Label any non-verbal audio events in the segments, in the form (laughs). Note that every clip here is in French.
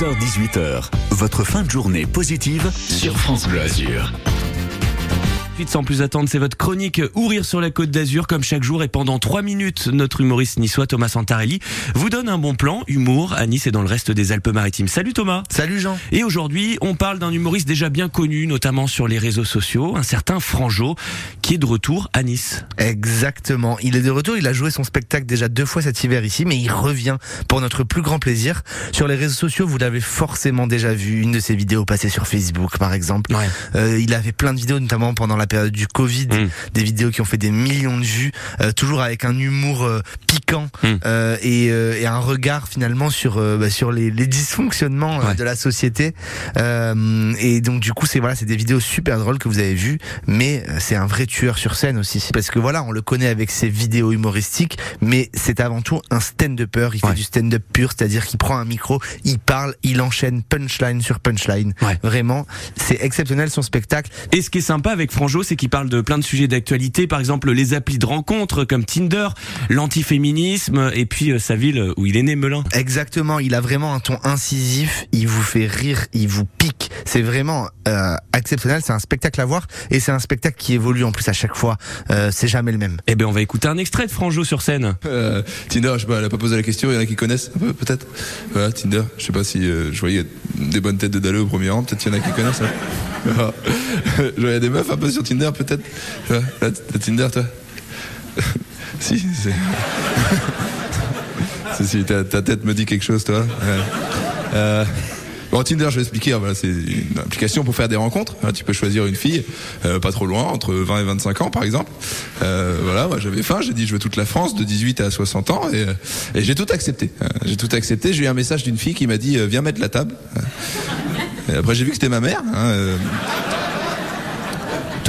16h-18h, votre fin de journée positive sur France Bleu Azur sans plus attendre, c'est votre chronique Ou rire sur la côte d'Azur comme chaque jour et pendant trois minutes, notre humoriste niçois Thomas Santarelli vous donne un bon plan humour à Nice et dans le reste des Alpes-Maritimes. Salut Thomas. Salut Jean. Et aujourd'hui, on parle d'un humoriste déjà bien connu, notamment sur les réseaux sociaux, un certain Franjo, qui est de retour à Nice. Exactement. Il est de retour. Il a joué son spectacle déjà deux fois cet hiver ici, mais il revient pour notre plus grand plaisir. Sur les réseaux sociaux, vous l'avez forcément déjà vu. Une de ses vidéos passées sur Facebook, par exemple. Ouais. Euh, il avait plein de vidéos, notamment pendant la période du Covid, Mm. des vidéos qui ont fait des millions de vues, euh, toujours avec un humour euh, piquant Mm. euh, et, euh, et un regard finalement sur euh, bah, sur les, les dysfonctionnements Ouais. de la société. Euh, et donc du coup, c'est voilà, c'est des vidéos super drôles que vous avez vues, mais c'est un vrai tueur sur scène aussi, parce que voilà, on le connaît avec ses vidéos humoristiques, mais c'est avant tout un stand-upper. Il Ouais. fait du stand-up pur, c'est-à-dire qu'il prend un micro, il parle, il enchaîne punchline sur punchline. Ouais. Vraiment, c'est exceptionnel son spectacle. Et ce qui est sympa avec Franjo, c'est qu'il parle de plein de sujets d'actualité, par exemple les applis de rencontres comme Tinder, l'antiféminisme et puis euh, sa ville où il est né, Melun. Exactement, il a vraiment un ton incisif, il vous fait rire, il vous pique. C'est vraiment euh, exceptionnel, c'est un spectacle à voir et c'est un spectacle qui évolue en plus à chaque fois. Euh, c'est jamais le même. Eh ben, on va écouter un extrait de Franjo sur scène. Euh, Tinder, je sais pas, elle a pas posé la question, il y en a qui connaissent un peu, peut-être Voilà, Tinder, je sais pas si euh, je voyais des bonnes têtes de Dalleux au premier rang, peut-être qu'il y en a qui connaissent. hein. Voilà. je voyais des meufs un peu sur Tinder, peut-être Tinder, toi (laughs) Si, c'est. (laughs) si, si, ta, tête me dit quelque chose, toi. Euh, Bon, Tinder, je vais expliquer. hein, Voilà, c'est une application pour faire des rencontres. Hein, tu peux choisir une fille, euh, pas trop loin, entre 20 et 25 ans, par exemple. Euh, voilà, moi j'avais faim, j'ai dit je veux toute la France, de 18 à 60 ans, et, et j'ai tout accepté. Euh, J'ai tout accepté. J'ai eu un message d'une fille qui m'a dit viens mettre la table. Après j'ai vu que c'était ma mère. Hein, euh,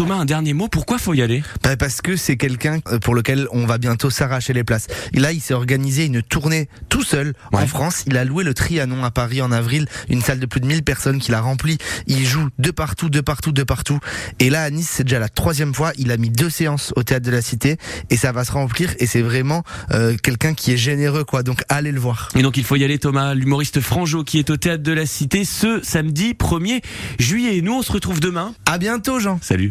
Thomas, un dernier mot, pourquoi faut y aller? Bah, parce que c'est quelqu'un euh, pour lequel on va bientôt s'arracher les places. Et là, il s'est organisé une tournée tout seul Ouais. en France. Il a loué le Trianon à Paris en avril, une salle de plus de 1000 personnes qu'il a remplie. Il joue de partout, de partout, de partout. Et là, à Nice, c'est déjà la troisième fois. Il a mis deux séances au théâtre de la Cité et ça va se remplir. Et c'est vraiment euh, quelqu'un qui est généreux, quoi. Donc, allez le voir. Et donc il faut y aller Thomas, l'humoriste Franjo qui est au théâtre de la Cité ce samedi 1er juillet. Nous on se retrouve demain. À bientôt, Jean. Salut.